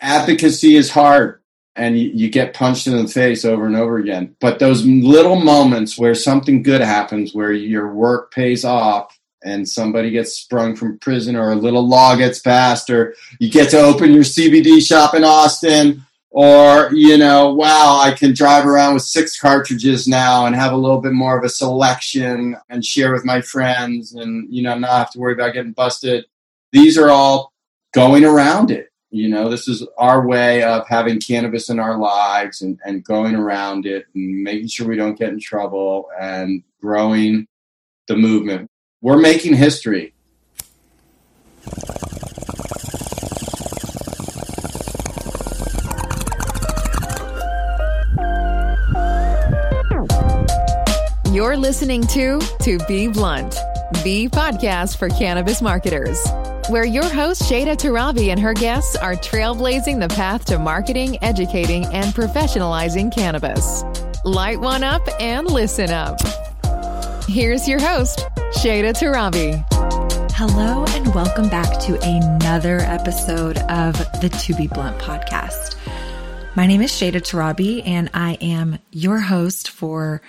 advocacy is hard and you, you, get punched in the face over and over again. But those little moments where something good happens, where your work pays off and somebody gets sprung from prison or a little law gets passed or you get to open your CBD shop in Austin or, you know, wow, I can drive around with six cartridges now and have a little bit more of a selection and share with my friends and, you know, not have to worry about getting busted. These are all going around it you know, this is our way of having cannabis in our lives and, and going around it and making sure we don't get in trouble and growing the movement. We're making history. You're listening to To Be Blunt, the podcast for cannabis marketers where your host Shada Torabi and her guests are trailblazing the path to marketing, educating, and professionalizing cannabis. Light one up and listen up. Here's your host, Shada Torabi. Hello, and welcome back to another episode of the To Be Blunt podcast. My name is Shada Torabi, and I am your host for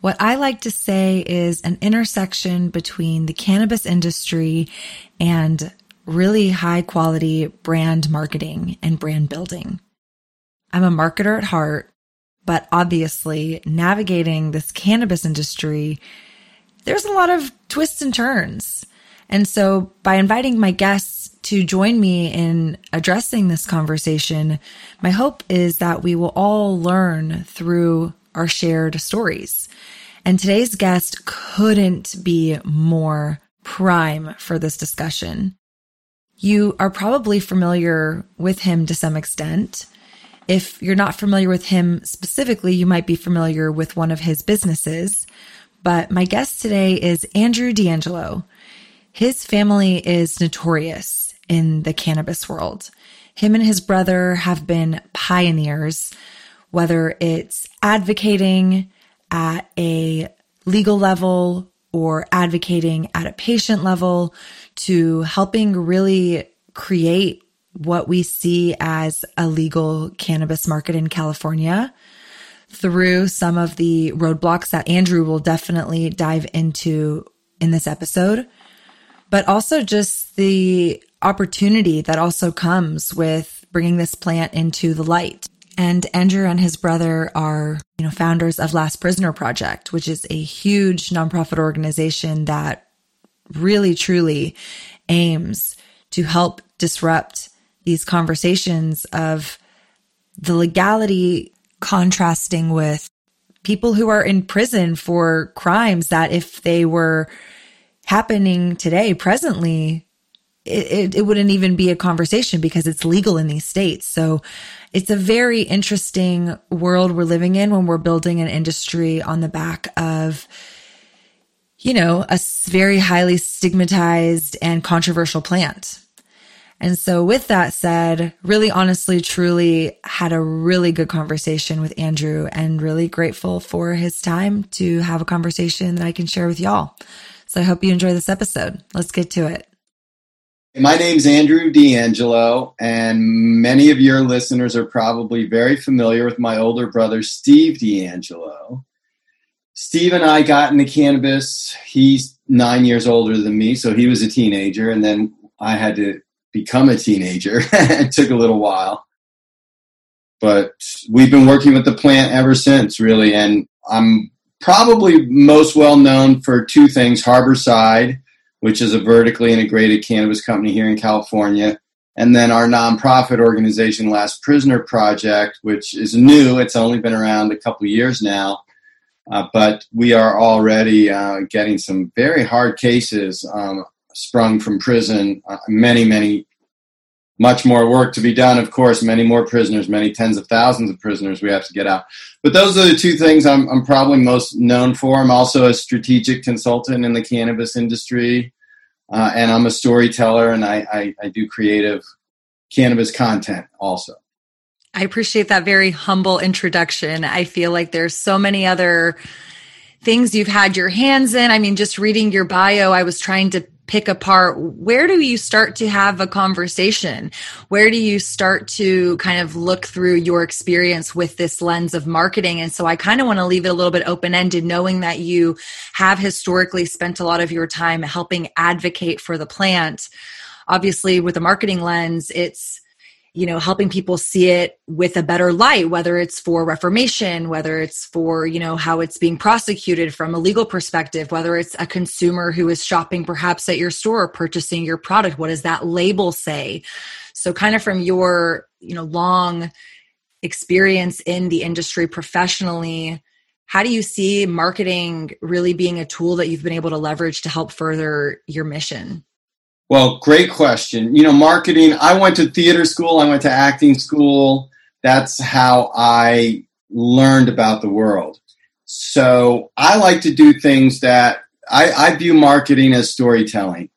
what I like to say is an intersection between the cannabis industry and really high quality brand marketing and brand building. I'm a marketer at heart, but obviously navigating this cannabis industry, there's a lot of twists and turns. And so by inviting my guests to join me in addressing this conversation, my hope is that we will all learn through our shared stories. And today's guest couldn't be more prime for this discussion. You are probably familiar with him to some extent. If you're not familiar with him specifically, you might be familiar with one of his businesses. But my guest today is Andrew DeAngelo. His family is notorious in the cannabis world. Him and his brother have been pioneers, whether it's advocating at a legal level or advocating at a patient level to helping really create what we see as a legal cannabis market in California through some of the roadblocks that Andrew will definitely dive into in this episode, but also just the opportunity that also comes with bringing this plant into the light. And Andrew and his brother are, you know, founders of Last Prisoner Project, which is a huge nonprofit organization that really truly aims to help disrupt these conversations of the legality contrasting with people who are in prison for crimes that if they were happening today presently it, it, it, wouldn't even be a conversation because it's legal in these states. So it's a very interesting world we're living in when we're building an industry on the back of, you know, a very highly stigmatized and controversial plant. And so with that said, really honestly, truly had a really good conversation with Andrew and really grateful for his time to have a conversation that I can share with y'all. So I hope you enjoy this episode. Let's get to it. My name's Andrew DeAngelo, and many of your listeners are probably very familiar with my older brother, Steve DeAngelo. Steve and I got into cannabis. He's nine years older than me, so he was a teenager, and then I had to become a teenager. it took a little while. But we've been working with the plant ever since, really, and I'm probably most well known for two things Harborside which is a vertically integrated cannabis company here in California. And then our nonprofit organization, Last Prisoner Project, which is new. It's only been around a couple years now. Uh, but we are already uh, getting some very hard cases um, sprung from prison. Uh, many, many, much more work to be done, of course, many more prisoners, many tens of thousands of prisoners we have to get out. But those are the two things I'm, I'm probably most known for. I'm also a strategic consultant in the cannabis industry, uh, and I'm a storyteller, and I, I, I do creative cannabis content also. I appreciate that very humble introduction. I feel like there's so many other things you've had your hands in. I mean, just reading your bio, I was trying to pick apart where do you start to have a conversation? Where do you start to kind of look through your experience with this lens of marketing? And so I kind of want to leave it a little bit open ended, knowing that you have historically spent a lot of your time helping advocate for the plant. Obviously, with a marketing lens, it's you know helping people see it with a better light whether it's for reformation whether it's for you know how it's being prosecuted from a legal perspective whether it's a consumer who is shopping perhaps at your store purchasing your product what does that label say? So kind of from your you know long experience in the industry professionally how do you see marketing really being a tool that you've been able to leverage to help further your mission well, great question. You know, marketing, I went to theater school, I went to acting school. That's how I learned about the world. So I like to do things that I, I view marketing as storytelling.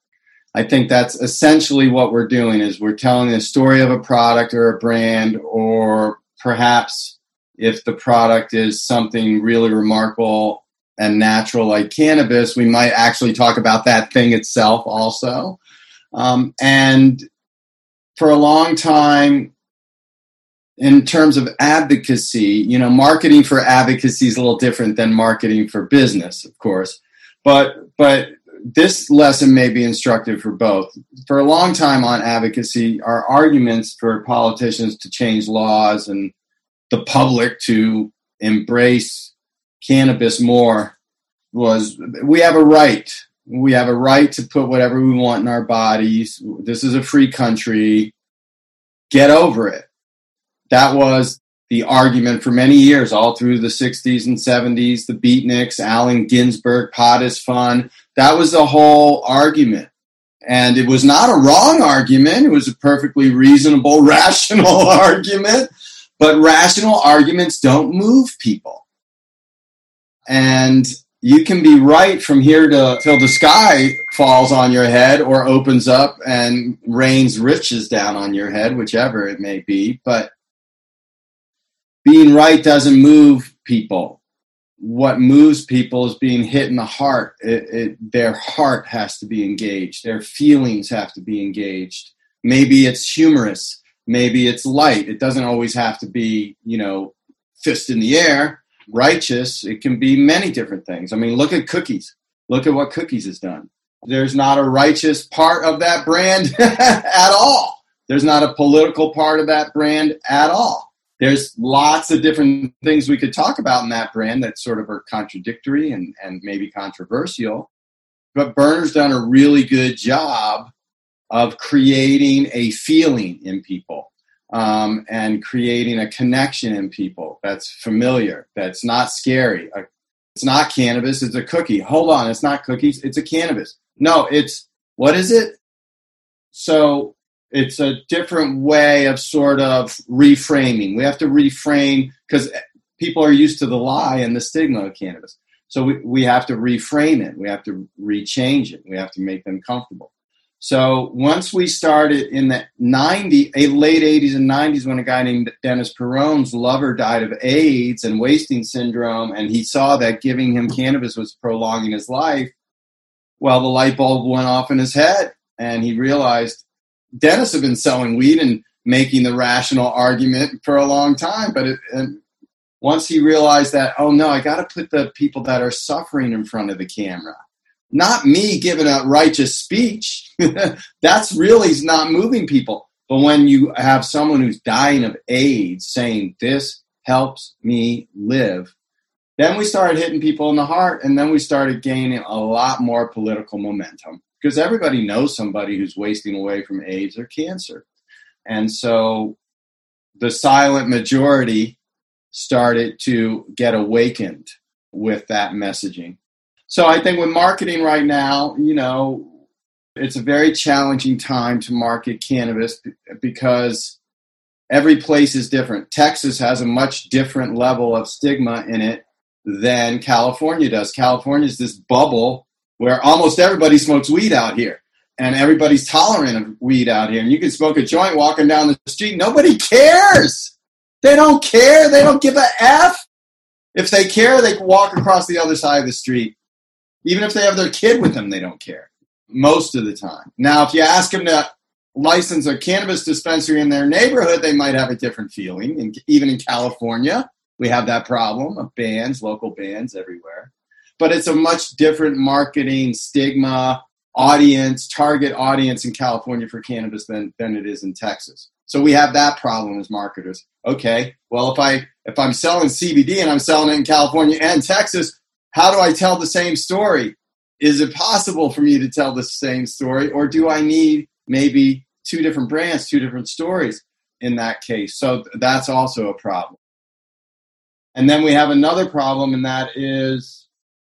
I think that's essentially what we're doing is we're telling the story of a product or a brand or perhaps if the product is something really remarkable and natural like cannabis, we might actually talk about that thing itself also. Um, and for a long time, in terms of advocacy, you know, marketing for advocacy is a little different than marketing for business, of course. But but this lesson may be instructive for both. For a long time on advocacy, our arguments for politicians to change laws and the public to embrace cannabis more was we have a right we have a right to put whatever we want in our bodies. This is a free country. Get over it. That was the argument for many years, all through the 60s and 70s, the beatniks, Allen Ginsberg, pot is fun. That was the whole argument. And it was not a wrong argument. It was a perfectly reasonable, rational argument. But rational arguments don't move people. And you can be right from here to till the sky falls on your head or opens up and rains riches down on your head, whichever it may be. But being right doesn't move people. What moves people is being hit in the heart. It, it, their heart has to be engaged. Their feelings have to be engaged. Maybe it's humorous. Maybe it's light. It doesn't always have to be, you know, fist in the air righteous, it can be many different things. I mean, look at cookies. Look at what cookies has done. There's not a righteous part of that brand at all. There's not a political part of that brand at all. There's lots of different things we could talk about in that brand that sort of are contradictory and, and maybe controversial. But Berner's done a really good job of creating a feeling in people um, and creating a connection in people that's familiar, that's not scary. Uh, it's not cannabis, it's a cookie. Hold on, it's not cookies, it's a cannabis. No, it's what is it? So it's a different way of sort of reframing. We have to reframe because people are used to the lie and the stigma of cannabis. So we, we have to reframe it. We have to rechange it. We have to make them comfortable. So once we started in the 90, late 80s and 90s, when a guy named Dennis Peron's lover died of AIDS and wasting syndrome, and he saw that giving him cannabis was prolonging his life, well, the light bulb went off in his head, and he realized Dennis had been selling weed and making the rational argument for a long time, but it, once he realized that, oh no, I got to put the people that are suffering in front of the camera not me giving a righteous speech. That's really not moving people. But when you have someone who's dying of AIDS saying, This helps me live, then we started hitting people in the heart, and then we started gaining a lot more political momentum because everybody knows somebody who's wasting away from AIDS or cancer. And so the silent majority started to get awakened with that messaging. So I think with marketing right now, you know, it's a very challenging time to market cannabis because every place is different. Texas has a much different level of stigma in it than California does. California is this bubble where almost everybody smokes weed out here and everybody's tolerant of weed out here. And you can smoke a joint walking down the street. Nobody cares. They don't care. They don't give a F. If they care, they walk across the other side of the street even if they have their kid with them, they don't care. most of the time. Now, if you ask them to license a cannabis dispensary in their neighborhood, they might have a different feeling. And even in California, we have that problem of bans, local bans everywhere. But it's a much different marketing stigma, audience, target audience in California for cannabis than, than it is in Texas. So we have that problem as marketers. Okay, well if I if I'm selling CBD and I'm selling it in California and Texas, how do I tell the same story? Is it possible for me to tell the same story, or do I need maybe two different brands, two different stories in that case? So that's also a problem. And then we have another problem, and that is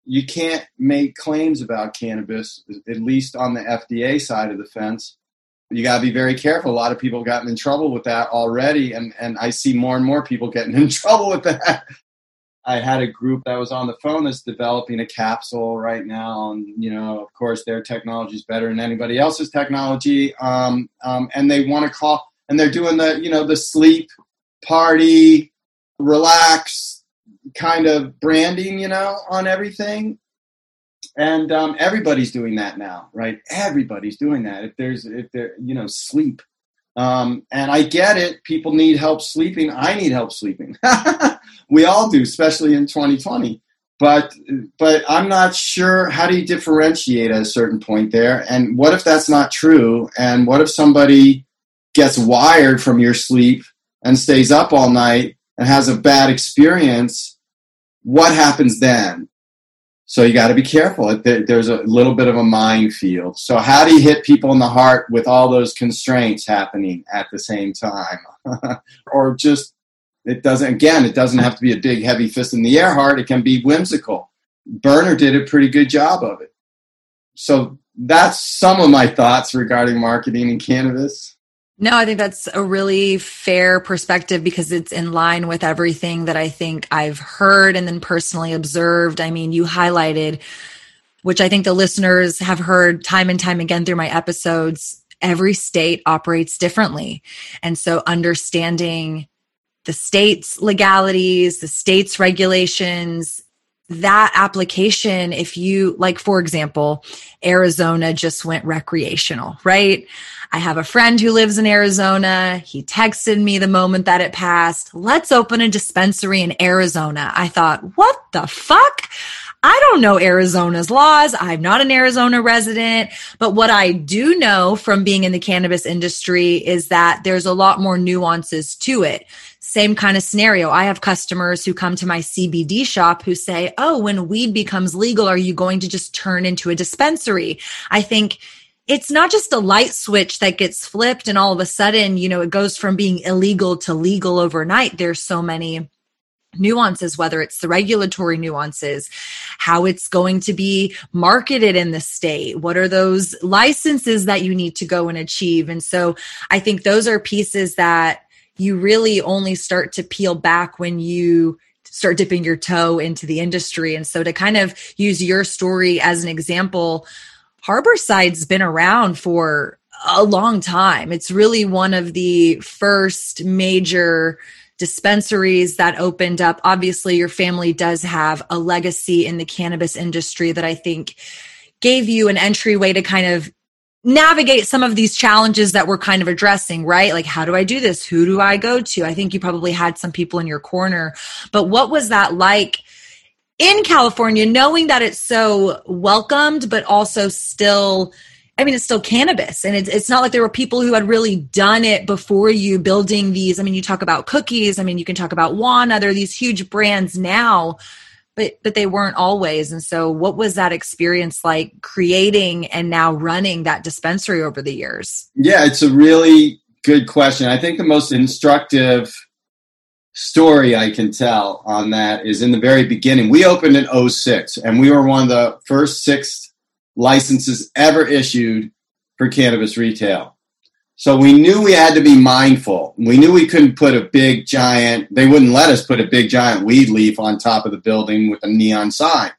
you can't make claims about cannabis, at least on the FDA side of the fence. You got to be very careful. A lot of people gotten in trouble with that already, and, and I see more and more people getting in trouble with that. I had a group that was on the phone that's developing a capsule right now, and you know, of course, their technology is better than anybody else's technology. Um, um, and they want to call, and they're doing the you know the sleep party, relax kind of branding, you know, on everything. And um, everybody's doing that now, right? Everybody's doing that. If there's, if there, you know, sleep. Um, and I get it. People need help sleeping. I need help sleeping. we all do, especially in 2020. But but I'm not sure how do you differentiate at a certain point there. And what if that's not true? And what if somebody gets wired from your sleep and stays up all night and has a bad experience? What happens then? So you got to be careful. There's a little bit of a minefield. So how do you hit people in the heart with all those constraints happening at the same time, or just it doesn't, again, it doesn't have to be a big, heavy fist in the air hard. It can be whimsical. Berner did a pretty good job of it. So that's some of my thoughts regarding marketing in cannabis. No, I think that's a really fair perspective because it's in line with everything that I think I've heard and then personally observed. I mean, you highlighted, which I think the listeners have heard time and time again through my episodes. Every state operates differently. And so understanding the state's legalities, the state's regulations, that application, if you, like, for example, Arizona just went recreational, right? I have a friend who lives in Arizona. He texted me the moment that it passed. Let's open a dispensary in Arizona. I thought, what the fuck? I don't know Arizona's laws. I'm not an Arizona resident, but what I do know from being in the cannabis industry is that there's a lot more nuances to it. Same kind of scenario. I have customers who come to my CBD shop who say, Oh, when weed becomes legal, are you going to just turn into a dispensary? I think it's not just a light switch that gets flipped and all of a sudden, you know, it goes from being illegal to legal overnight. There's so many nuances, whether it's the regulatory nuances, how it's going to be marketed in the state, what are those licenses that you need to go and achieve. And so I think those are pieces that you really only start to peel back when you start dipping your toe into the industry. And so to kind of use your story as an example, Harborside's been around for a long time. It's really one of the first major dispensaries that opened up. Obviously, your family does have a legacy in the cannabis industry that I think gave you an entryway to kind of navigate some of these challenges that we're kind of addressing, right? Like, how do I do this? Who do I go to? I think you probably had some people in your corner, but what was that like? in California, knowing that it's so welcomed, but also still I mean, it's still cannabis, and it's it's not like there were people who had really done it before you building these. I mean, you talk about cookies. I mean, you can talk about Wana. There are these huge brands now, but but they weren't always. And so, what was that experience like creating and now running that dispensary over the years? Yeah, it's a really good question. I think the most instructive story I can tell on that is in the very beginning. We opened in 06, and we were one of the first six licenses ever issued for cannabis retail. So we knew we had to be mindful. We knew we couldn't put a big giant, they wouldn't let us put a big giant weed leaf on top of the building with a neon sign.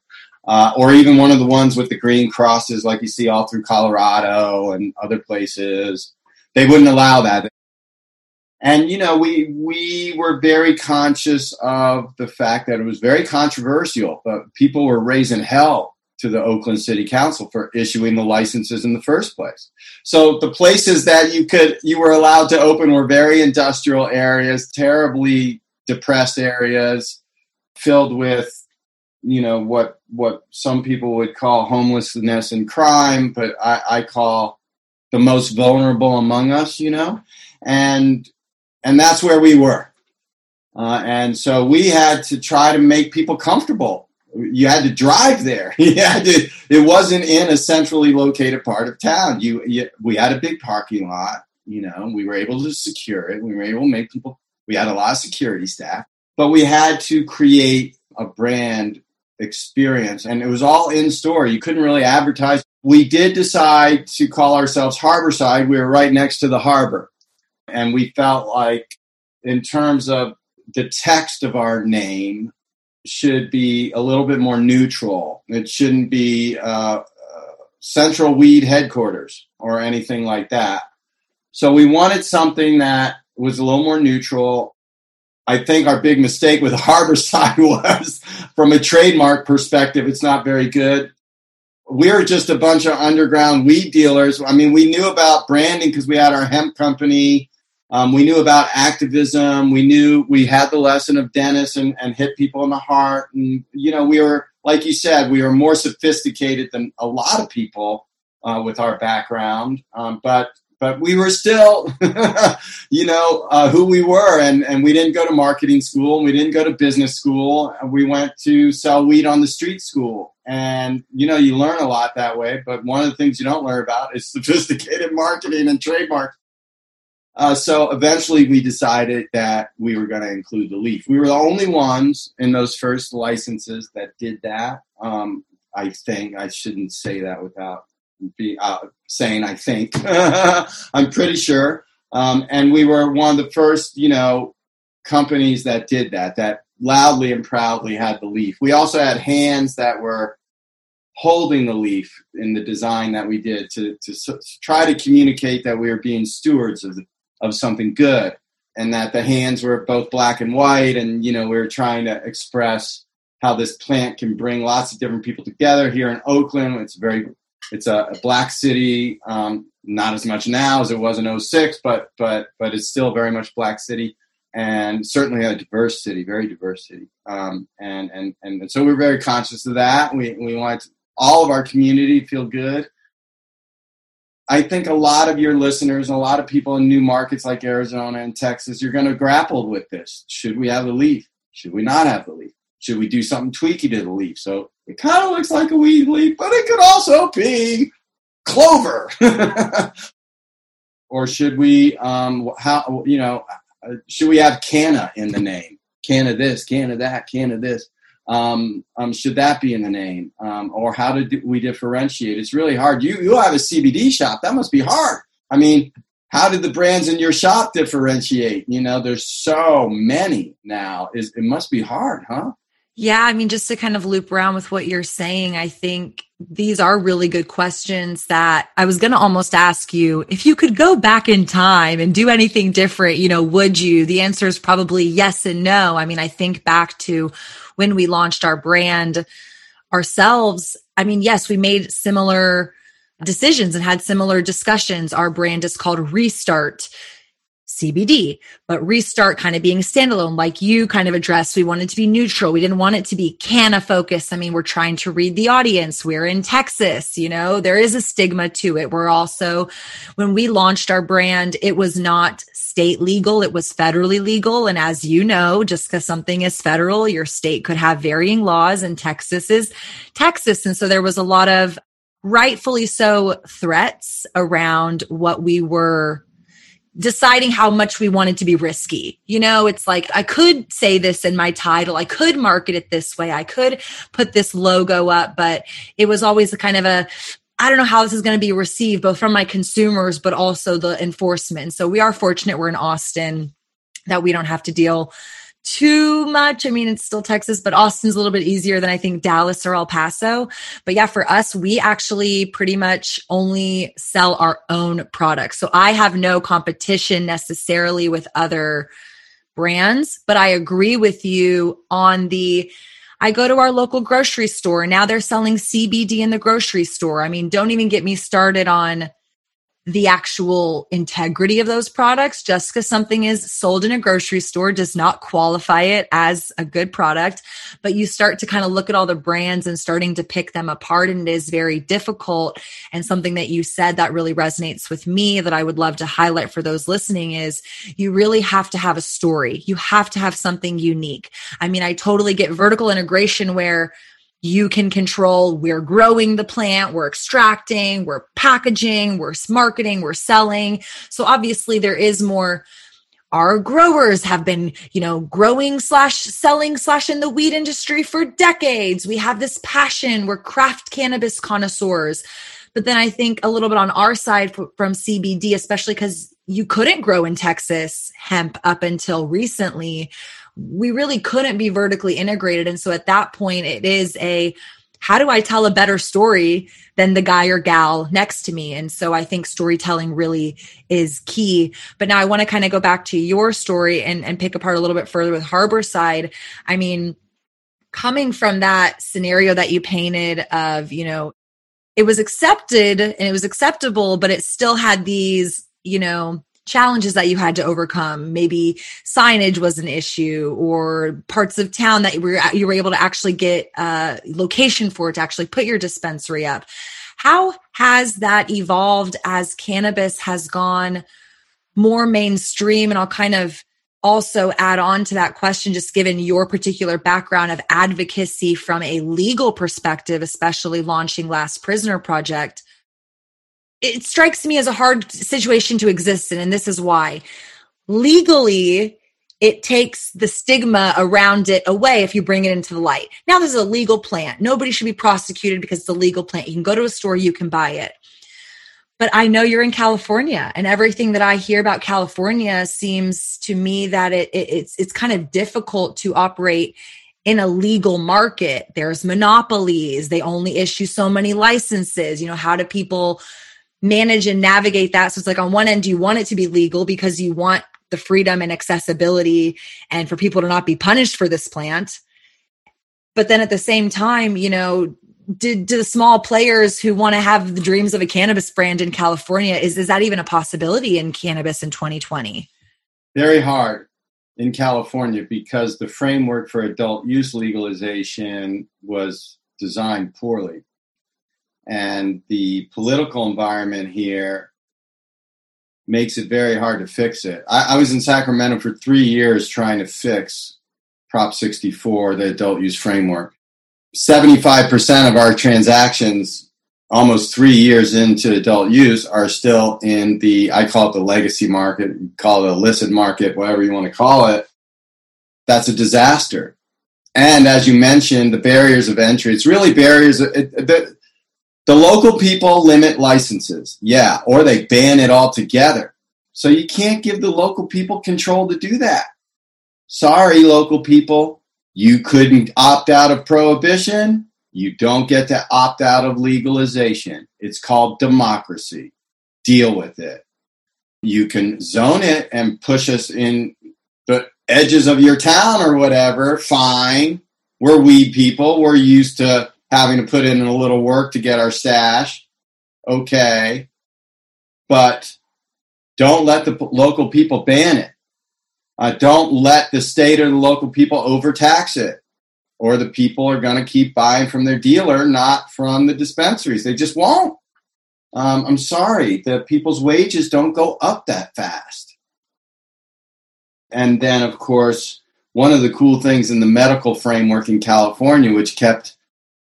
Uh, or even one of the ones with the green crosses like you see all through Colorado and other places. They wouldn't allow that. And you know, we we were very conscious of the fact that it was very controversial. But people were raising hell to the Oakland City Council for issuing the licenses in the first place. So the places that you could you were allowed to open were very industrial areas, terribly depressed areas, filled with you know what what some people would call homelessness and crime, but I, I call the most vulnerable among us, you know, and and that's where we were. Uh, and so we had to try to make people comfortable you had to drive there. you to, it wasn't in a centrally located part of town. You, you, we had a big parking lot. You know, we were able to secure it. We were able to make people. We had a lot of security staff, but we had to create a brand experience, and it was all in store. You couldn't really advertise. We did decide to call ourselves Harborside. We were right next to the harbor, and we felt like, in terms of the text of our name, should be a little bit more neutral. It shouldn't be uh, central weed headquarters or anything like that. So we wanted something that was a little more neutral. I think our big mistake with Harborside was from a trademark perspective, it's not very good. We were just a bunch of underground weed dealers. I mean, we knew about branding because we had our hemp company um, we knew about activism. We knew we had the lesson of Dennis and, and hit people in the heart. And, you know, we were, like you said, we were more sophisticated than a lot of people uh, with our background. Um, but but we were still, you know, uh, who we were. And, and we didn't go to marketing school and we didn't go to business school. We went to sell weed on the street school. And, you know, you learn a lot that way. But one of the things you don't learn about is sophisticated marketing and trademark uh, so eventually we decided that we were going to include the leaf. We were the only ones in those first licenses that did that. Um, I think I shouldn't say that without be, uh, saying I think. I'm pretty sure. Um, and we were one of the first, you know, companies that did that, that loudly and proudly had the leaf. We also had hands that were holding the leaf in the design that we did to, to try to communicate that we were being stewards of the, of something good and that the hands were both black and white and you know we were trying to express how this plant can bring lots of different people together here in oakland. It's very it's a, a black city um, not as much now as it was in 06 but but but it's still very much black city and certainly a diverse city very diverse city. Um, and, and and so we're very conscious of that. We, we want all of our community to feel good I think a lot of your listeners and a lot of people in new markets like Arizona and Texas, you're going to grapple with this. Should we have the leaf? Should we not have the leaf? Should we do something tweaky to the leaf? So it kind of looks like a weed leaf, but it could also be clover. or should we, um, how, you know, uh, should we have canna in the name? Canna this, canna that, canna this um, um, should that be in the name? Um, or how do we differentiate? It's really hard. You you have a cbd shop. That must be hard. I mean how did the brands in your shop differentiate? You know there's so many now. Is it must be hard huh yeah i mean just to kind of loop around with what you're saying i think these are really good questions that I was going to almost ask you if you could go back in time and do anything different, you know, would you? The answer is probably yes and no. I mean, I think back to when we launched our brand ourselves, I mean, yes, we made similar decisions and had similar discussions. Our brand is called Restart. CBD, but restart kind of being standalone, like you kind of addressed. We wanted to be neutral. We didn't want it to be canna focused. I mean, we're trying to read the audience. We're in Texas, you know, there is a stigma to it. We're also, when we launched our brand, it was not state legal, it was federally legal. And as you know, just because something is federal, your state could have varying laws, and Texas is Texas. And so there was a lot of rightfully so threats around what we were deciding how much we wanted to be risky. You know, it's like I could say this in my title, I could market it this way, I could put this logo up, but it was always a kind of a I don't know how this is going to be received both from my consumers but also the enforcement. So we are fortunate we're in Austin that we don't have to deal too much. I mean, it's still Texas, but Austin's a little bit easier than I think Dallas or El Paso. But yeah, for us, we actually pretty much only sell our own products. So I have no competition necessarily with other brands, but I agree with you on the I go to our local grocery store. Now they're selling CBD in the grocery store. I mean, don't even get me started on the actual integrity of those products. Just because something is sold in a grocery store does not qualify it as a good product. But you start to kind of look at all the brands and starting to pick them apart. And it is very difficult. And something that you said that really resonates with me that I would love to highlight for those listening is you really have to have a story. You have to have something unique. I mean, I totally get vertical integration where you can control we're growing the plant we're extracting we're packaging we're marketing we're selling. So obviously there is more. Our growers have been you know growing slash selling slash in the weed industry for decades. We have this passion. We're craft cannabis connoisseurs. But then i think a little bit on our side from cbd especially because you couldn't grow in texas hemp up until recently we really couldn't be vertically integrated. And so at that point, it is a how do I tell a better story than the guy or gal next to me? And so I think storytelling really is key. But now I want to kind of go back to your story and, and pick apart a little bit further with Harborside. I mean, coming from that scenario that you painted of, you know, it was accepted and it was acceptable, but it still had these, you know, challenges that you had to overcome. Maybe signage was an issue or parts of town that you were, you were able to actually get a location for to actually put your dispensary up. How has that evolved as cannabis has gone more mainstream? And I'll kind of also add on to that question, just given your particular background of advocacy from a legal perspective, especially launching Last Prisoner Project it strikes me as a hard situation to exist in, and this is why. Legally, it takes the stigma around it away if you bring it into the light. Now, there's a legal plant. Nobody should be prosecuted because it's a legal plant. You can go to a store, you can buy it. But I know you're in California, and everything that I hear about California seems to me that it, it it's it's kind of difficult to operate in a legal market. There's monopolies. They only issue so many licenses. You know, how do people manage and navigate that. So it's like on one end, you want it to be legal because you want the freedom and accessibility and for people to not be punished for this plant. But then at the same time, you know, do the small players who want to have the dreams of a cannabis brand in California is is that even a possibility in cannabis in 2020? Very hard in California because the framework for adult use legalization was designed poorly and the political environment here makes it very hard to fix it. I, I, was in Sacramento for three years trying to fix Prop 64, the adult use framework. 75% of our transactions, almost three years into adult use, are still in the, I call it the legacy market, call it a illicit market, whatever you want to call it. That's a disaster. And as you mentioned, the barriers of entry, it's really barriers. It, it, the local people limit licenses, yeah, or they ban it altogether. So you can't give the local people control to do that. Sorry, local people, you couldn't opt out of prohibition. You don't get to opt out of legalization. It's called democracy. Deal with it. You can zone it and push us in the edges of your town or whatever. Fine. We're weed people. We're used to having to put in a little work to get our stash. Okay. But don't let the local people ban it. Uh, don't let the state or the local people overtax it, or the people are going to keep buying from their dealer, not from the dispensaries. They just won't. Um, I'm sorry, the people's wages don't go up that fast. And then, of course, one of the cool things in the medical framework in California, which kept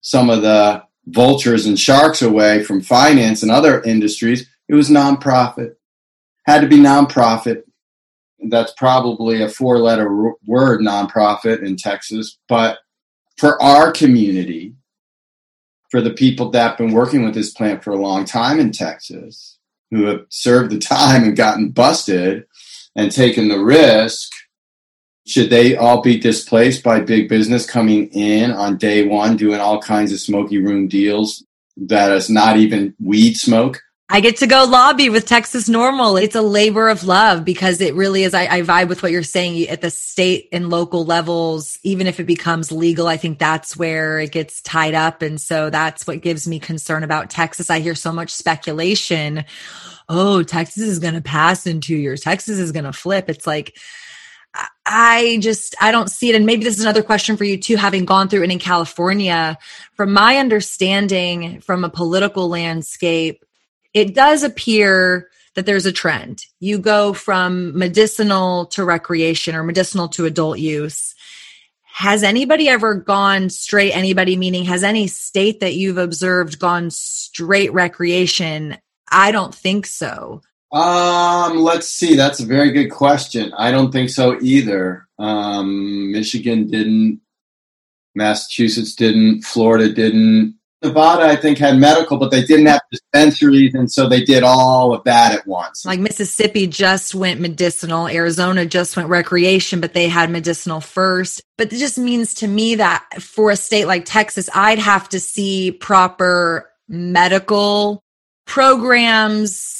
some of the vultures and sharks away from finance and other industries, it was nonprofit. Had to be nonprofit. That's probably a four letter word, nonprofit in Texas. But for our community, for the people that have been working with this plant for a long time in Texas, who have served the time and gotten busted and taken the risk, should they all be displaced by big business coming in on day one, doing all kinds of smoky room deals that is not even weed smoke, I get to go lobby with Texas NORML. It's a labor of love because it really is. I, I, vibe with what you're saying at the state and local levels. Even if it becomes legal, I think that's where it gets tied up. And so that's what gives me concern about Texas. I hear so much speculation. Oh, Texas is going to pass in two years. Texas is going to flip. It's like, I just I don't see it. And maybe this is another question for you too, having gone through it in California. From my understanding from a political landscape, it does appear that there's a trend. You go from medicinal to recreation or medicinal to adult use. Has anybody ever gone straight, anybody meaning has any state that you've observed gone straight recreation? I don't think so. Um, let's see. That's a very good question. I don't think so either. Um, Michigan didn't, Massachusetts didn't, Florida didn't. Nevada, I think, had medical, but they didn't have dispensaries, and so they did all of that at once. Like Mississippi just went medicinal, Arizona just went recreation, but they had medicinal first. But it just means to me that for a state like Texas, I'd have to see proper medical programs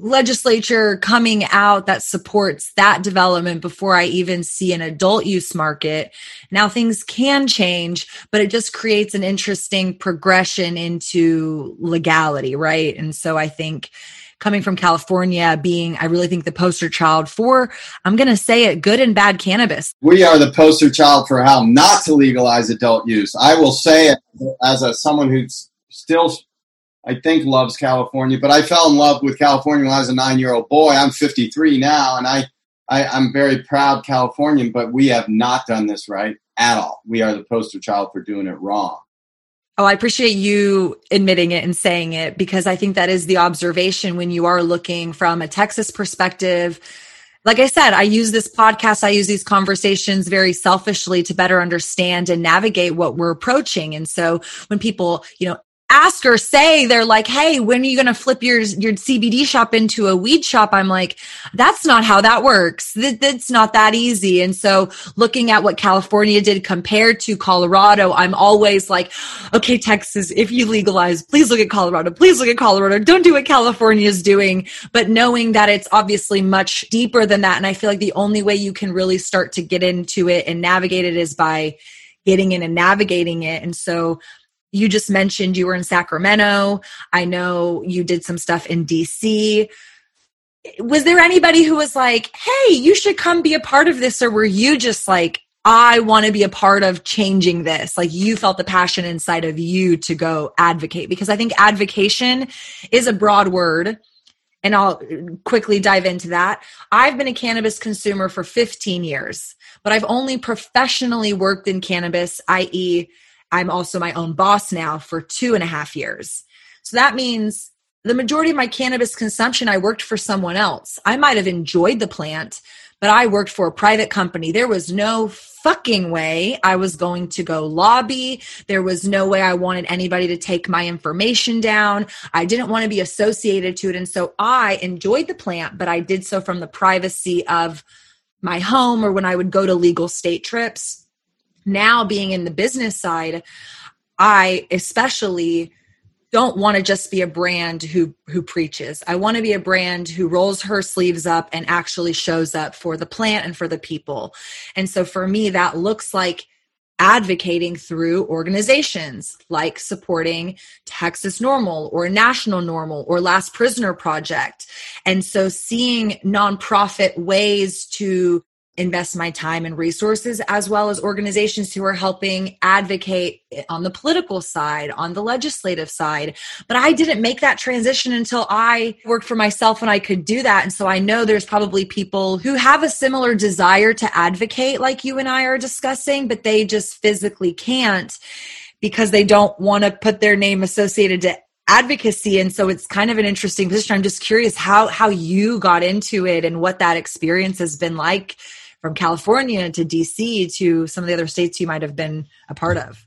legislature coming out that supports that development before I even see an adult use market. Now things can change, but it just creates an interesting progression into legality, right? And so I think coming from California being, I really think the poster child for, I'm going to say it, good and bad cannabis. We are the poster child for how not to legalize adult use. I will say it as a someone who's still I think loves California, but I fell in love with California when I was a nine year old boy. I'm 53 now, and I, I I'm very proud Californian, but we have not done this right at all. We are the poster child for doing it wrong. Oh, I appreciate you admitting it and saying it because I think that is the observation when you are looking from a Texas perspective. Like I said, I use this podcast, I use these conversations very selfishly to better understand and navigate what we're approaching. And so when people, you know, ask or say they're like hey when are you going to flip your your cbd shop into a weed shop? I'm like that's not how that works. That, that's not that easy. And so looking at what california did compared to colorado i'm always like okay texas if you legalize please look at colorado please look at colorado. Don't do what california is doing. But knowing that it's obviously much deeper than that and i feel like the only way you can really start to get into it and navigate it is by getting in and navigating it. And so you just mentioned you were in Sacramento. I know you did some stuff in DC. Was there anybody who was like, hey, you should come be a part of this? Or were you just like, I want to be a part of changing this? Like you felt the passion inside of you to go advocate? Because I think advocation is a broad word. And I'll quickly dive into that. I've been a cannabis consumer for 15 years, but I've only professionally worked in cannabis, i.e., I'm also my own boss now for two and a half years. So that means the majority of my cannabis consumption, I worked for someone else. I might have enjoyed the plant, but I worked for a private company. There was no fucking way I was going to go lobby. There was no way I wanted anybody to take my information down. I didn't want to be associated to it. And so I enjoyed the plant, but I did so from the privacy of my home or when I would go to legal state trips now being in the business side i especially don't want to just be a brand who who preaches i want to be a brand who rolls her sleeves up and actually shows up for the plant and for the people and so for me that looks like advocating through organizations like supporting Texas NORML or National NORML or Last Prisoner Project. And so seeing nonprofit ways to invest my time and resources as well as organizations who are helping advocate on the political side on the legislative side. But i didn't make that transition until i worked for myself and i could do that. And so i know there's probably people who have a similar desire to advocate like you and i are discussing but they just physically can't because they don't want to put their name associated to advocacy. And so it's kind of an interesting position. I'm just curious how how you got into it and what that experience has been like from California to DC to some of the other states you might have been a part of?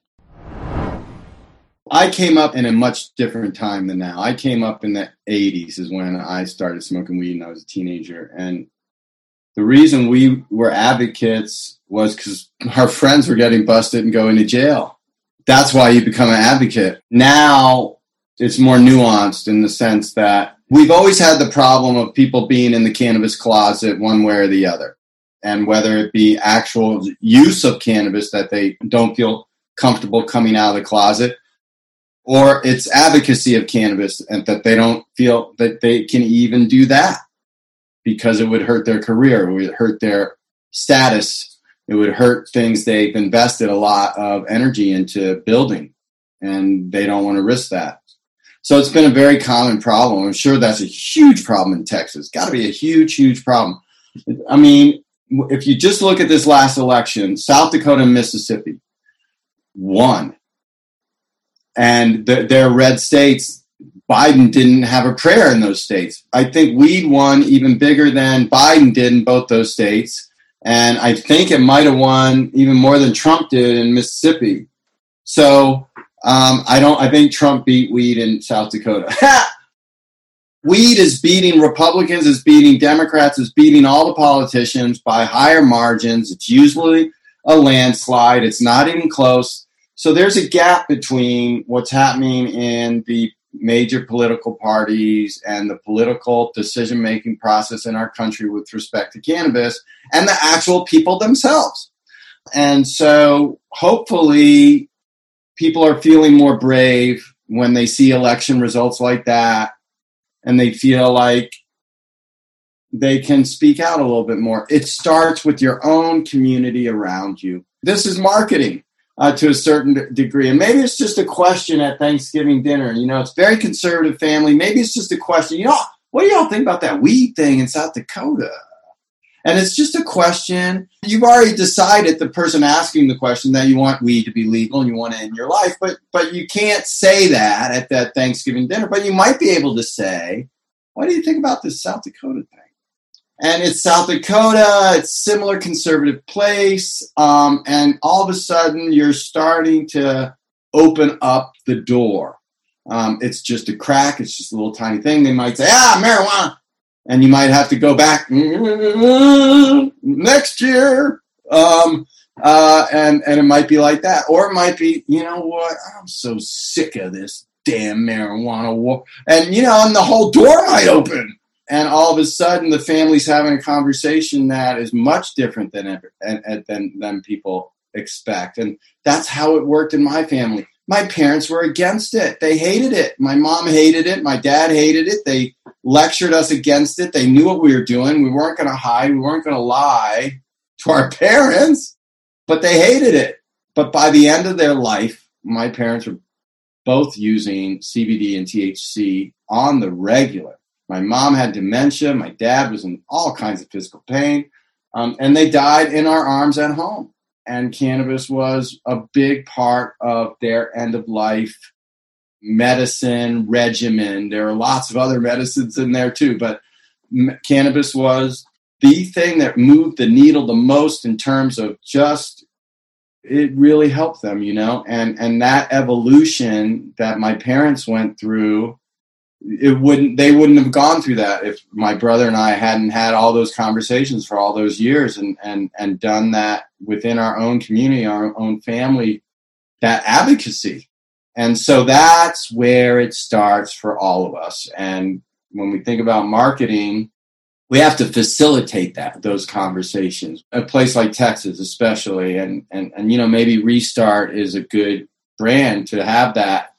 I came up in a much different time than now. I came up in the 80s is when I started smoking weed and I was a teenager. And the reason we were advocates was because our friends were getting busted and going to jail. That's why you become an advocate. Now it's more nuanced in the sense that we've always had the problem of people being in the cannabis closet one way or the other. And whether it be actual use of cannabis that they don't feel comfortable coming out of the closet or it's advocacy of cannabis and that they don't feel that they can even do that because it would hurt their career, it would hurt their status, it would hurt things they've invested a lot of energy into building, and they don't want to risk that. So it's been a very common problem. I'm sure that's a huge problem in Texas. Got to be a huge, huge problem. I mean, if you just look at this last election, South Dakota and Mississippi won and the, their red states, Biden didn't have a prayer in those states. I think weed won even bigger than Biden did in both those states. And I think it might have won even more than Trump did in Mississippi. So um, I don't. I think Trump beat weed in South Dakota. weed is beating Republicans, is beating Democrats, is beating all the politicians by higher margins. It's usually a landslide. It's not even close. So there's a gap between what's happening in the major political parties and the political decision making process in our country with respect to cannabis and the actual people themselves. And so hopefully people are feeling more brave when they see election results like that and they feel like they can speak out a little bit more. It starts with your own community around you. This is marketing uh, to a certain degree. And maybe it's just a question at Thanksgiving dinner. You know, it's very conservative family. Maybe it's just a question. You know, what do y'all think about that weed thing in South Dakota? And it's just a question. You've already decided the person asking the question that you want weed to be legal and you want it in your life, but but you can't say that at that Thanksgiving dinner. But you might be able to say, "What do you think about this South Dakota thing?" And it's South Dakota. It's similar conservative place, um, and all of a sudden you're starting to open up the door. Um, it's just a crack. It's just a little tiny thing. They might say, "Ah, marijuana," and you might have to go back next year. Um, uh, and and it might be like that, or it might be, you know what? I'm so sick of this damn marijuana war, and you know, and the whole door might open and all of a sudden the family's having a conversation that is much different than than than people expect. And that's how it worked in my family. My parents were against it. They hated it. My mom hated it. My dad hated it. They lectured us against it. They knew what we were doing. We weren't going to hide. We weren't going to lie to our parents but they hated it. But by the end of their life my parents were both using cbd and thc on the regular my mom had dementia. My dad was in all kinds of physical pain. Um, and they died in our arms at home. And cannabis was a big part of their end of life medicine regimen. There are lots of other medicines in there too, but m- cannabis was the thing that moved the needle the most in terms of just it really helped them, you know, and and that evolution that my parents went through it wouldn't they wouldn't have gone through that if my brother and I hadn't had all those conversations for all those years and and and done that within our own community, our own family, that advocacy. And so that's where it starts for all of us. And when we think about marketing, we have to facilitate that those conversations. A place like Texas, especially, and and and you know maybe Restart is a good brand to have that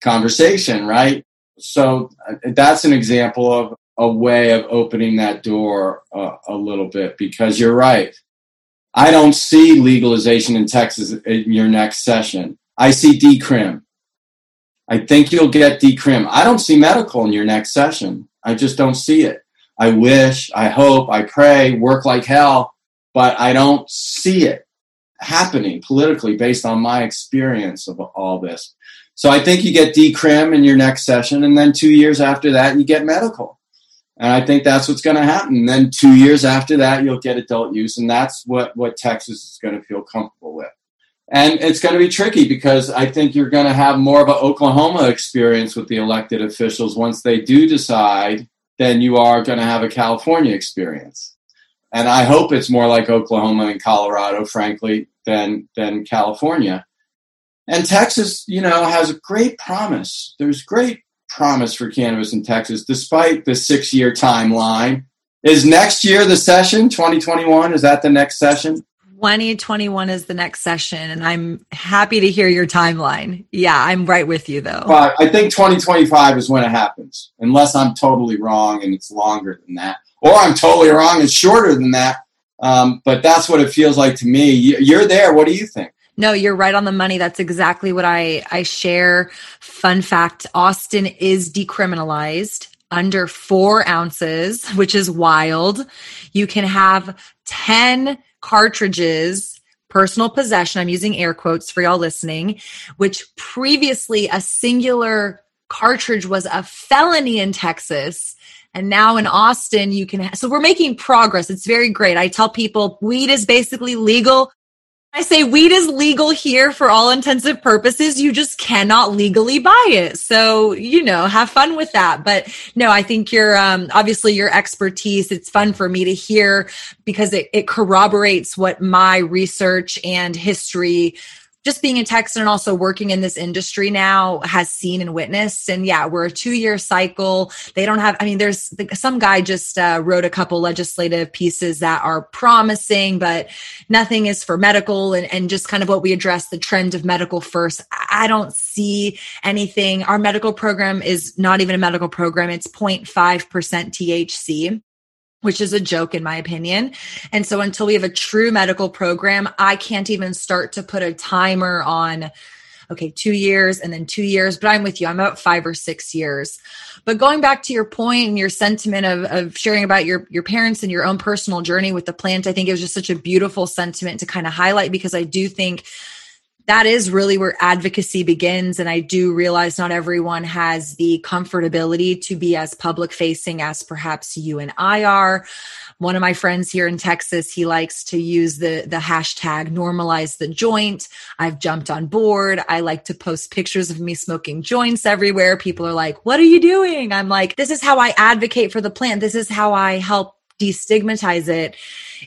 conversation, right? So uh, that's an example of a way of opening that door uh, a little bit because you're right. I don't see legalization in Texas in your next session. I see decrim. I think you'll get decrim. I don't see medical in your next session. I just don't see it. I wish, I hope, I pray, work like hell, but I don't see it happening politically based on my experience of all this. So I think you get decrim in your next session, and then two years after that, you get medical. And I think that's what's going to happen. Then two years after that, you'll get adult use, and that's what, what Texas is going to feel comfortable with. And it's going to be tricky because I think you're going to have more of an Oklahoma experience with the elected officials once they do decide than you are going to have a California experience. And I hope it's more like Oklahoma and Colorado, frankly, than than California. And Texas, you know, has a great promise. There's great promise for cannabis in Texas, despite the six year timeline. Is next year the session, 2021? Is that the next session? 2021 is the next session, and I'm happy to hear your timeline. Yeah, I'm right with you though. But I think 2025 is when it happens, unless I'm totally wrong and it's longer than that, or I'm totally wrong and shorter than that. Um, but that's what it feels like to me. You're there. What do you think? No, you're right on the money. That's exactly what I I share. Fun fact: Austin is decriminalized under four ounces, which is wild. You can have 10 cartridges personal possession. I'm using air quotes for y'all listening, which previously a singular cartridge was a felony in Texas. And now in Austin, you can. So we're making progress. It's very great. I tell people weed is basically legal I say weed is legal here for all intensive purposes. You just cannot legally buy it. So, you know, have fun with that. But no, I think your, um, obviously your expertise, it's fun for me to hear because it, it corroborates what my research and history just being a Texan and also working in this industry now has seen and witnessed. And yeah, we're a two year cycle. They don't have, I mean, there's some guy just uh, wrote a couple legislative pieces that are promising, but nothing is for medical and, and just kind of what we address the trend of medical first. I don't see anything. Our medical program is not even a medical program, it's 0.5% THC which is a joke in my opinion. And so until we have a true medical program, I can't even start to put a timer on okay, 2 years and then 2 years, but I'm with you. I'm about 5 or 6 years. But going back to your point and your sentiment of of sharing about your your parents and your own personal journey with the plant, I think it was just such a beautiful sentiment to kind of highlight because I do think that is really where advocacy begins. And I do realize not everyone has the comfortability to be as public facing as perhaps you and I are. One of my friends here in Texas, he likes to use the, the hashtag normalize the joint. I've jumped on board. I like to post pictures of me smoking joints everywhere. People are like, what are you doing? I'm like, this is how I advocate for the plant. This is how I help destigmatize it.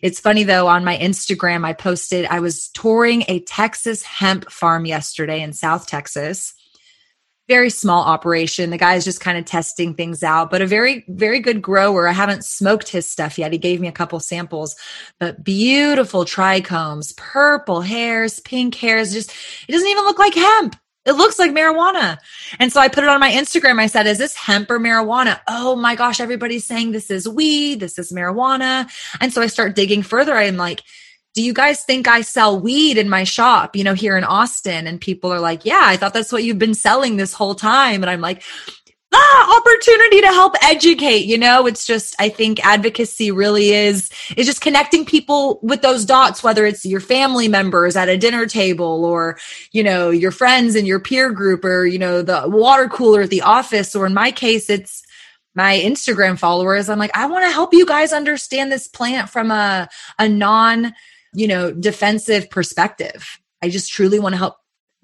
It's funny though, on my Instagram, I posted I was touring a Texas hemp farm yesterday in South Texas. Very small operation. The guy's just kind of testing things out, but a very, very good grower. I haven't smoked his stuff yet. He gave me a couple samples, but beautiful trichomes, purple hairs, pink hairs. Just, it doesn't even look like hemp. It looks like marijuana. And so I put it on my Instagram. I said, Is this hemp or marijuana? Oh my gosh, everybody's saying this is weed, this is marijuana. And so I start digging further. I'm like, do you guys think I sell weed in my shop, you know, here in Austin? And people are like, yeah, I thought that's what you've been selling this whole time. And I'm like, ah, opportunity to help educate you know? It's just i think advocacy really is is just connecting people with those dots whether it's your family members at a dinner table or you know your friends in your peer group or you know the water cooler at the office. Or in my case it's my instagram followers. I'm like i want to help you guys understand this plant from a a non you know defensive perspective. I just truly want to help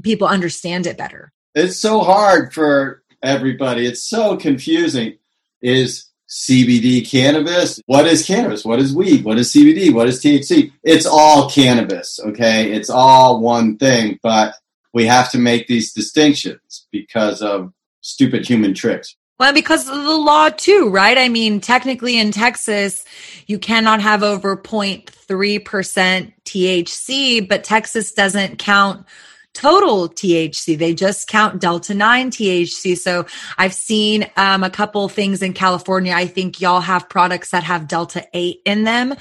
people understand it better. It's so hard for everybody. It's so confusing. Is CBD cannabis? What is cannabis? What is weed? What is CBD? What is THC? It's all cannabis, okay? It's all one thing, but we have to make these distinctions because of stupid human tricks. Well, because of the law too, right? I mean, technically in Texas, you cannot have over 0.3% THC, but Texas doesn't count total THC. They just count Delta 9 THC. So I've seen um, a couple things in California. I think y'all have products that have Delta 8 in them.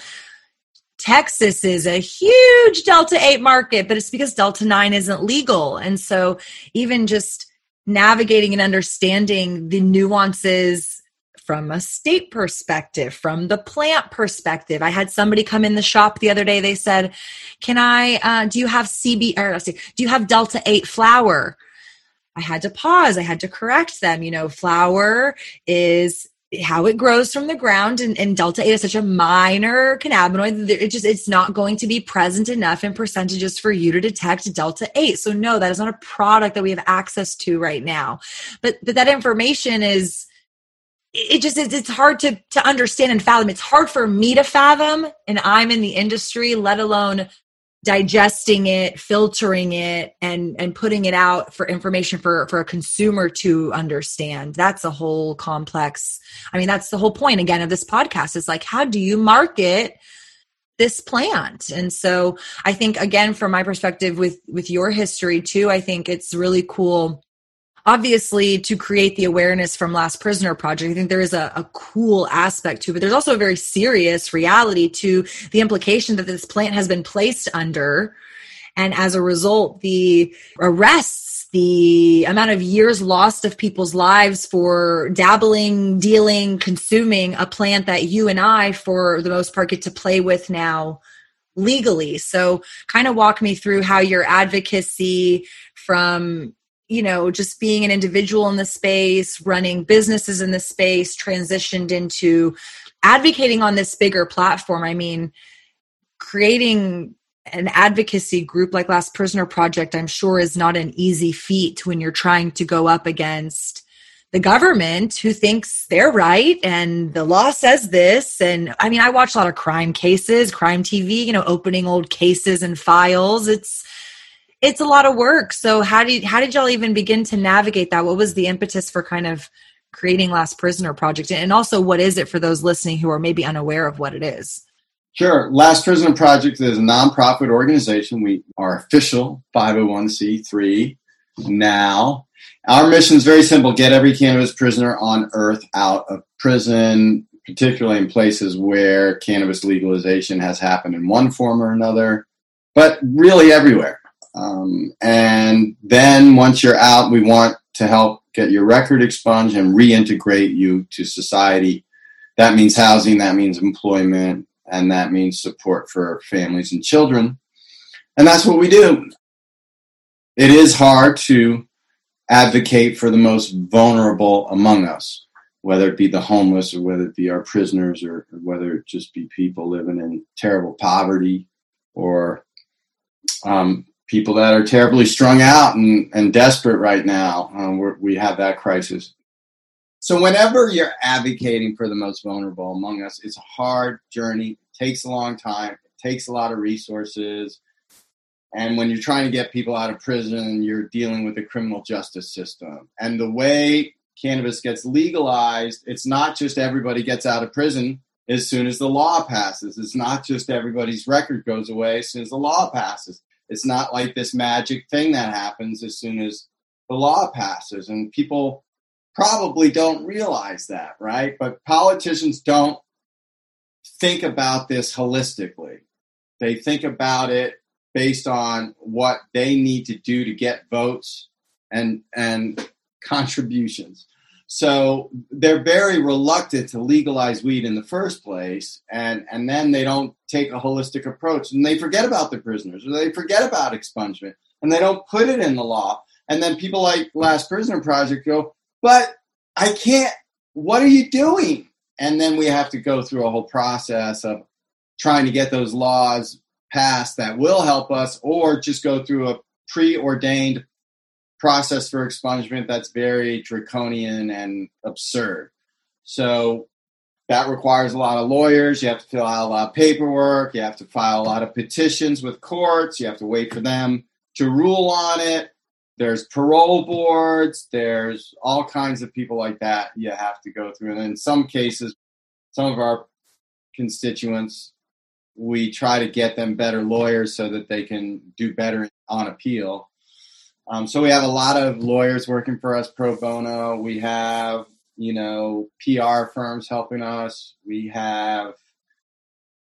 Texas is a huge Delta 8 market, but it's because Delta 9 isn't legal. And so even just navigating and understanding the nuances from a state perspective, from the plant perspective. I had somebody come in the shop the other day. They said, "Can I? Uh, do you have CB or do you have Delta Eight flour?" I had to pause. I had to correct them. You know, flour is how it grows from the ground and, and, delta 8 is such a minor cannabinoid it just it's not going to be present enough in percentages for you to detect delta 8 so no that is not a product that we have access to right now but but that information is it just it's hard to to understand and fathom. It's hard for me to fathom and i'm in the industry let alone digesting it filtering it and and putting it out for information for for a consumer to understand. That's a whole complex i mean that's the whole point again of this podcast. Is like how do you market this plant? And so i think again from my perspective with with your history too i think it's really cool obviously to create the awareness from last prisoner project i think there is a, a, cool aspect to it but there's also a very serious reality to the implication that this plant has been placed under. And as a result the arrests the amount of years lost of people's lives for dabbling dealing consuming a plant that you and i for the most part get to play with now legally. So kind of walk me through how your advocacy from you know, just being an individual in the space, running businesses in the space, transitioned into advocating on this bigger platform. I mean, creating an advocacy group like Last Prisoner Project, I'm sure, is not an easy feat when you're trying to go up against the government who thinks they're right and the law says this. And I mean, I watch a lot of crime cases, crime TV, you know, opening old cases and files. It's, it's a lot of work. So how did how did y'all even begin to navigate that? What was the impetus for kind of creating Last Prisoner Project, and also what is it for those listening who are maybe unaware of what it is? Sure. Last Prisoner Project is a nonprofit organization. We are official 501c3 now. Our mission is very simple get every cannabis prisoner on earth out of prison, particularly in places where cannabis legalization has happened in one form or another, but really everywhere. Um, and then once you're out, we want to help get your record expunged and reintegrate you to society. That means housing, that means employment, and that means support for families and children. And that's what we do. It is hard to advocate for the most vulnerable among us, whether it be the homeless or whether it be our prisoners or whether it just be people living in terrible poverty or um, people that are terribly strung out and, and desperate right now. Um, we have that crisis. So, whenever you're advocating for the most vulnerable among us, it's a hard journey. It takes a long time. It takes a lot of resources. And when you're trying to get people out of prison, you're dealing with the criminal justice system. And the way cannabis gets legalized, it's not just everybody gets out of prison as soon as the law passes. It's not just everybody's record goes away as soon as the law passes. It's not like this magic thing that happens as soon as the law passes. And people probably don't realize that, right? But politicians don't think about this holistically. They think about it based on what they need to do to get votes and and contributions. So they're very reluctant to legalize weed in the first place, and, and then they don't take a holistic approach, and they forget about the prisoners, or they forget about expungement, and they don't put it in the law. And then people like Last Prisoner Project go, but I can't, what are you doing? And then we have to go through a whole process of trying to get those laws passed that will help us, or just go through a preordained process for expungement that's very draconian and absurd. So that requires a lot of lawyers. You have to fill out a lot of paperwork. You have to file a lot of petitions with courts. You have to wait for them to rule on it. There's parole boards. There's all kinds of people like that you have to go through. And in some cases, some of our constituents, we try to get them better lawyers so that they can do better on appeal. Um, so we have a lot of lawyers working for us pro bono. We have, you know, PR firms helping us. We have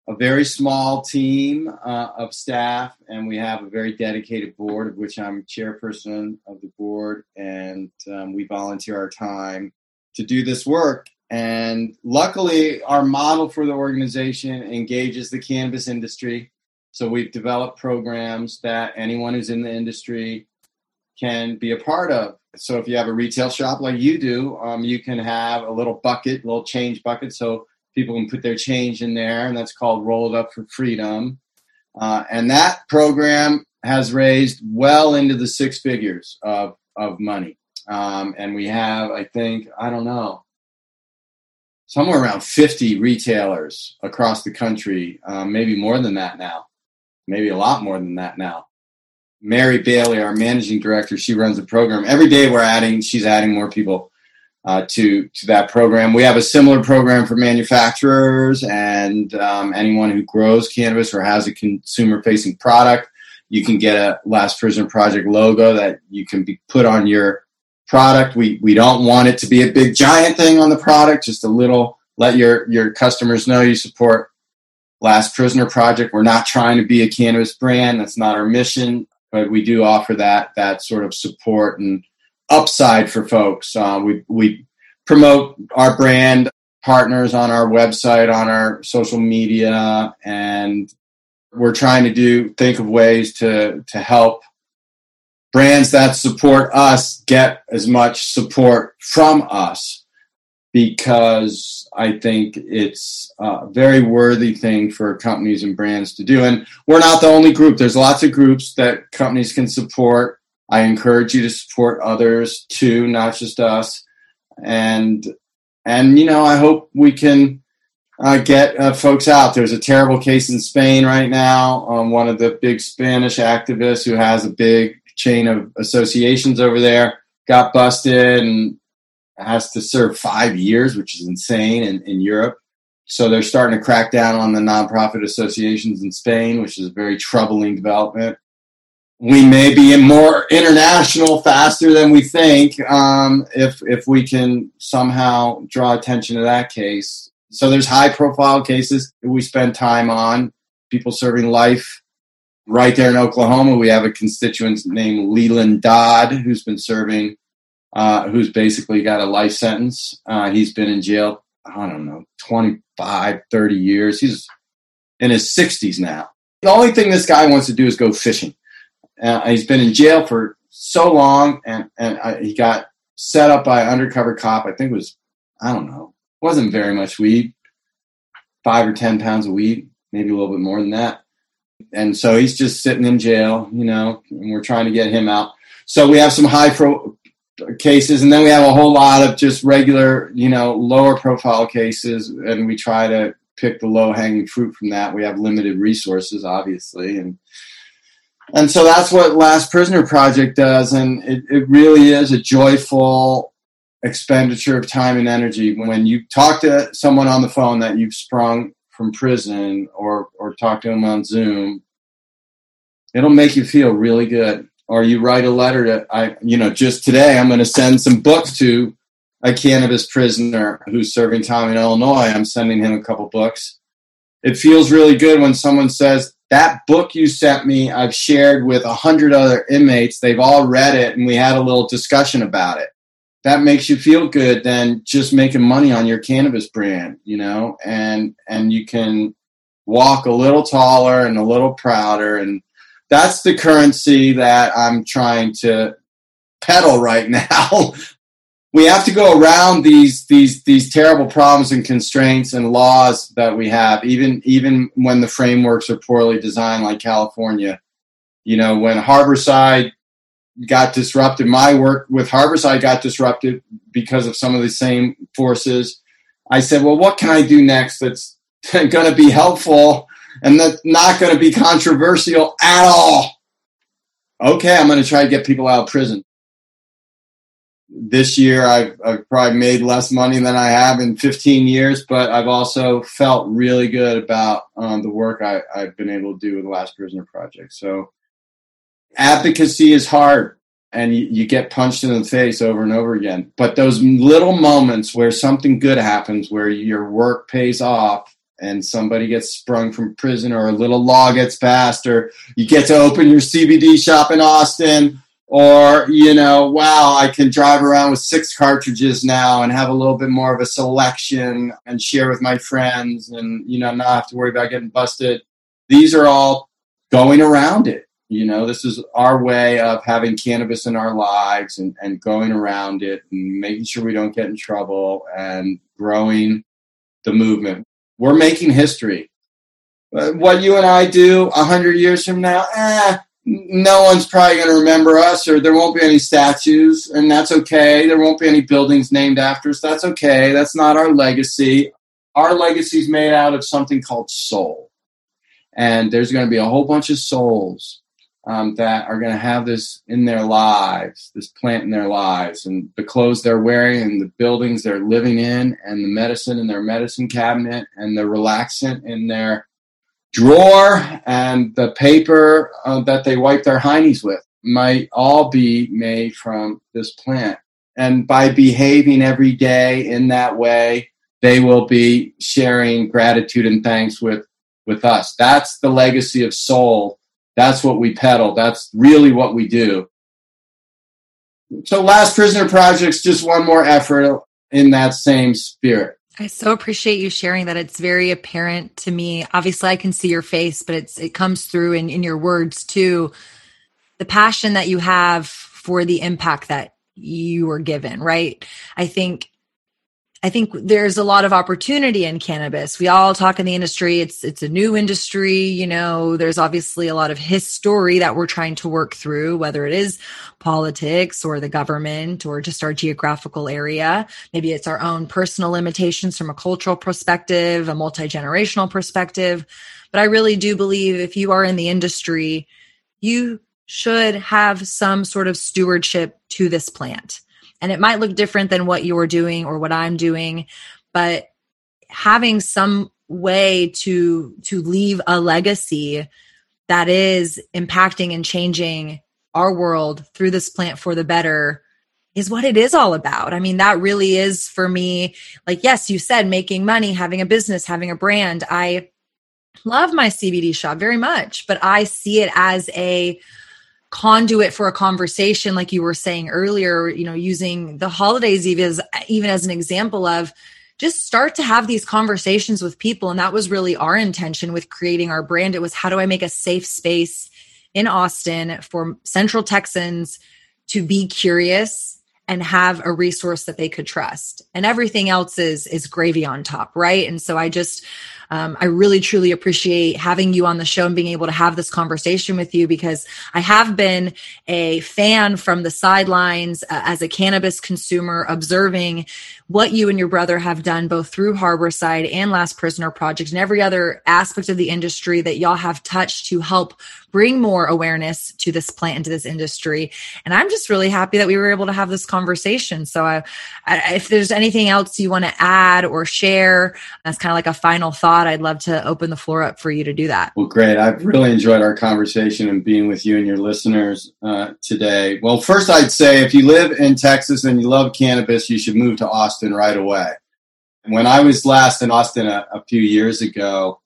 a very small team uh, of staff, and we have a very dedicated board, of which I'm chairperson of the board, and um, we volunteer our time to do this work. And luckily, our model for the organization engages the cannabis industry. So we've developed programs that anyone who's in the industry can be a part of. So if you have a retail shop like you do, um, you can have a little bucket, little change bucket, so people can put their change in there, and that's called Roll It Up for Freedom. Uh, and that program has raised well into the six figures of, of money. Um, and we have, I think, I don't know, somewhere around 50 retailers across the country, um, maybe more than that now, maybe a lot more than that now. Mary Bailey, our managing director, she runs the program. Every day we're adding, she's adding more people uh, to to that program. We have a similar program for manufacturers and um, anyone who grows cannabis or has a consumer facing product. You can get a Last Prisoner Project logo that you can be put on your product. We we don't want it to be a big giant thing on the product, just a little. Let your your customers know you support Last Prisoner Project. We're not trying to be a cannabis brand. That's not our mission, but we do offer that that sort of support and upside for folks. Uh, we we promote our brand partners on our website, on our social media, and we're trying to do think of ways to to help brands that support us get as much support from us because I think it's a very worthy thing for companies and brands to do. And we're not the only group. There's lots of groups that companies can support. I encourage you to support others too, not just us. And and you know, I hope we can uh, get uh, folks out. There's a terrible case in Spain right now. Um, one of the big Spanish activists who has a big chain of associations over there got busted and has to serve five years, which is insane in, in Europe. So they're starting to crack down on the nonprofit associations in Spain, which is a very troubling development. We may be more international faster than we think um, if if we can somehow draw attention to that case. So there's high profile cases that we spend time on, people serving life right there in Oklahoma, we have a constituent named Leland Dodd who's been serving, uh, who's basically got a life sentence. Uh, he's been in jail, I don't know, 25, 30 years. He's in his 60s now. The only thing this guy wants to do is go fishing. Uh, he's been in jail for so long, and, and uh, he got set up by an undercover cop. I think it was, I don't know, wasn't very much weed, five or 10 pounds of weed, maybe a little bit more than that and so he's just sitting in jail, you know, and we're trying to get him out. So we have some high pro cases, and then we have a whole lot of just regular, you know, lower profile cases, and we try to pick the low hanging fruit from that. We have limited resources, obviously, and and so that's what Last Prisoner Project does, and it, it really is a joyful expenditure of time and energy when you talk to someone on the phone that you've sprung from prison or or talk to them on Zoom, it'll make you feel really good. Or you write a letter to I you know just today I'm going to send some books to a cannabis prisoner who's serving time in Illinois. I'm sending him a couple books. It feels really good when someone says that book you sent me I've shared with a hundred other inmates. They've all read it and we had a little discussion about it that makes you feel good than just making money on your cannabis brand, you know, and and you can walk a little taller and a little prouder and that's the currency that I'm trying to peddle right now. we have to go around these these these terrible problems and constraints and laws that we have even even when the frameworks are poorly designed like California. You know, when Harborside got disrupted. My work with Harborside got disrupted because of some of the same forces. I said, well, what can I do next that's going to be helpful and that's not going to be controversial at all? Okay, I'm going to try to get people out of prison. This year, I've, I've probably made less money than I have in 15 years, but I've also felt really good about um, the work I, I've been able to do with the Last Prisoner Project. So, advocacy is hard and you, you, get punched in the face over and over again. But those little moments where something good happens, where your work pays off, and somebody gets sprung from prison or a little law gets passed or you get to open your CBD shop in Austin or you know wow I can drive around with six cartridges now and have a little bit more of a selection and share with my friends and you know not have to worry about getting busted. These are all going around it. You know this is our way of having cannabis in our lives and, and going around it and making sure we don't get in trouble and growing the movement we're making history. What you and I do a hundred years from now, eh, no one's probably going to remember us, or there won't be any statues, and that's okay. There won't be any buildings named after us. That's okay. That's not our legacy. Our legacy is made out of something called soul, and there's going to be a whole bunch of souls um, that are going to have this in their lives, this plant in their lives, and the clothes they're wearing, and the buildings they're living in, and the medicine in their medicine cabinet, and the relaxant in their drawer, and the paper uh, that they wipe their heinies with might all be made from this plant. And by behaving every day in that way, they will be sharing gratitude and thanks with, with us. That's the legacy of soul that's what we peddle. That's really what we do. So, Last Prisoner Project's just one more effort in that same spirit. I so appreciate you sharing that. It's very apparent to me. Obviously, I can see your face, but it's it comes through in, in your words too. The passion that you have for the impact that you were given, right? I think I think there's a lot of opportunity in cannabis. We all talk in the industry. It's it's a new industry, you know, there's obviously a lot of history that we're trying to work through, whether it is politics or the government or just our geographical area. Maybe it's our own personal limitations from a cultural perspective, a multi-generational perspective. But I really do believe if you are in the industry, you should have some sort of stewardship to this plant and it might look different than what you're doing or what I'm doing, but having some way to to leave a legacy that is impacting and changing our world through this plant for the better is what it is all about. I mean, that really is for me. Like, yes, you said making money, having a business, having a brand. I love my CBD shop very much, but I see it as a conduit for a conversation like you were saying earlier you know using the holidays even as even as an example of just start to have these conversations with people. And that was really our intention with creating our brand. It was how do i make a safe space in austin for central texans to be curious and have a resource that they could trust. And everything else is is gravy on top right? And so i just um, I really truly appreciate having you on the show and being able to have this conversation with you because I have been a fan from the sidelines uh, as a cannabis consumer, observing what you and your brother have done both through Harborside and Last Prisoner Project and every other aspect of the industry that y'all have touched to help bring more awareness to this plant and to this industry. And I'm just really happy that we were able to have this conversation. So, I, I, if there's anything else you want to add or share, that's kind of like a final thought. I'd love to open the floor up for you to do that. Well, great. I've really enjoyed our conversation and being with you and your listeners uh, today. Well, first, I'd say if you live in Texas and you love cannabis, you should move to Austin Austin right away. When I was last in Austin a, a few years ago,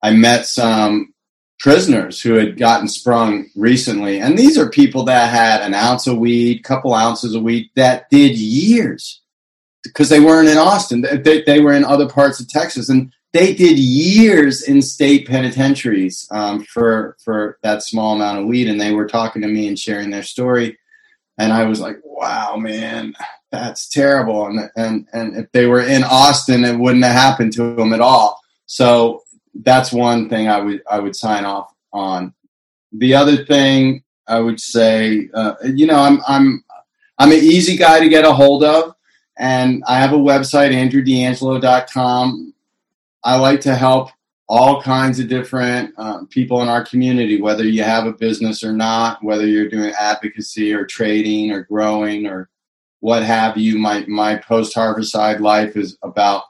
I met some prisoners who had gotten sprung recently. And these are people that had an ounce of weed, couple ounces of weed that did years because they weren't in Austin. They, they, were in other parts of Texas. And they did years in state penitentiaries um, for, for that small amount of weed. And they were talking to me and sharing their story. And I was like, wow, man, that's terrible. And, and, and if they were in Austin, it wouldn't have happened to them at all. So that's one thing I would, I would sign off on. The other thing I would say, uh, you know, I'm, I'm, I'm an easy guy to get a hold of and I have a website, andrewdeangelo.com. I like to help all kinds of different um, people in our community, whether you have a business or not, whether you're doing advocacy or trading or growing or what have you. My my post harvest side life is about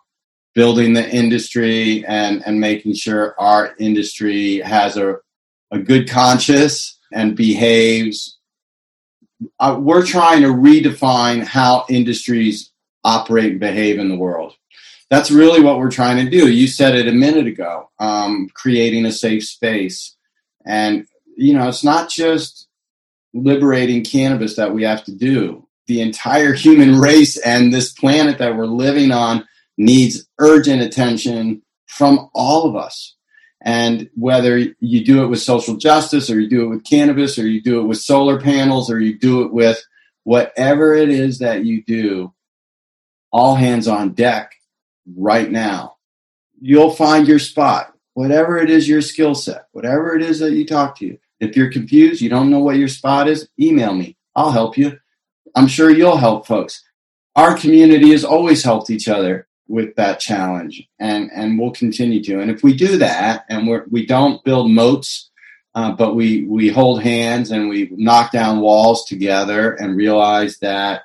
building the industry and and making sure our industry has a a good conscience and behaves. Uh, we're trying to redefine how industries operate and behave in the world. that's really what we're trying to do. You said it a minute ago, um, creating a safe space. And, you know, it's not just liberating cannabis that we have to do. The entire human race and this planet that we're living on needs urgent attention from all of us. And whether you do it with social justice or you do it with cannabis or you do it with solar panels or you do it with whatever it is that you do, all hands on deck right now. You'll find your spot, whatever it is your skill set, whatever it is that you talk to. If you're confused, you don't know what your spot is, email me. I'll help you. I'm sure you'll help folks. Our community has always helped each other with that challenge, and and we'll continue to. And if we do that, and we're, we don't build moats, uh, but we we hold hands and we knock down walls together, and realize that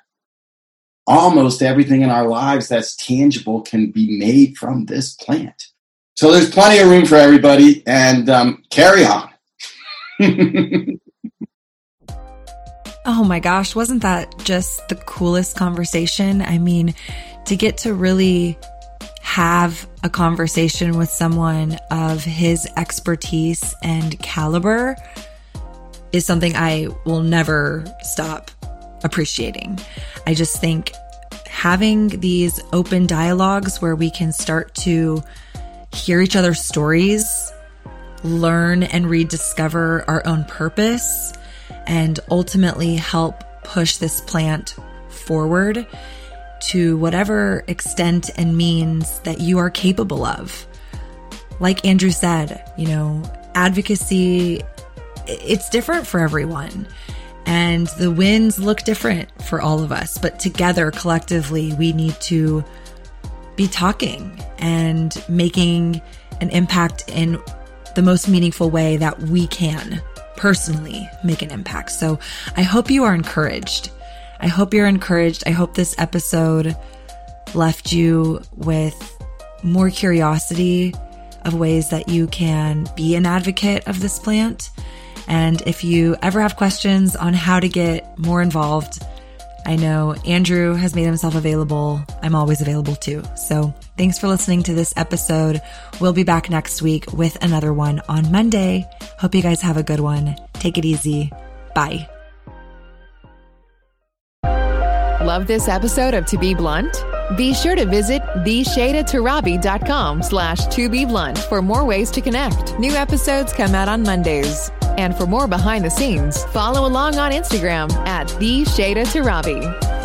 almost everything in our lives that's tangible can be made from this plant. So there's plenty of room for everybody, and um, carry on. oh my gosh, wasn't that just the coolest conversation? I mean, to get to really have a conversation with someone of his expertise and caliber is something I will never stop appreciating. I just think having these open dialogues where we can start to hear each other's stories, learn and rediscover our own purpose, and ultimately help push this plant forward to whatever extent and means that you are capable of. Like Andrew said, you know, advocacy, it's different for everyone. And the wins look different for all of us, but together, collectively, we need to be talking and making an impact in the most meaningful way that we can personally make an impact. So I hope you are encouraged. I hope you're encouraged. I hope this episode left you with more curiosity of ways that you can be an advocate of this plant and if you ever have questions on how to get more involved, I know Andrew has made himself available. I'm always available too. So thanks for listening to this episode. We'll be back next week with another one on Monday. Hope you guys have a good one. Take it easy. Bye. Love this episode of To Be Blunt? Be sure to visit theshadatarabi.com slash to be blunt for more ways to connect. New episodes come out on Mondays. And for more behind the scenes, follow along on Instagram at the Shada Tarabi.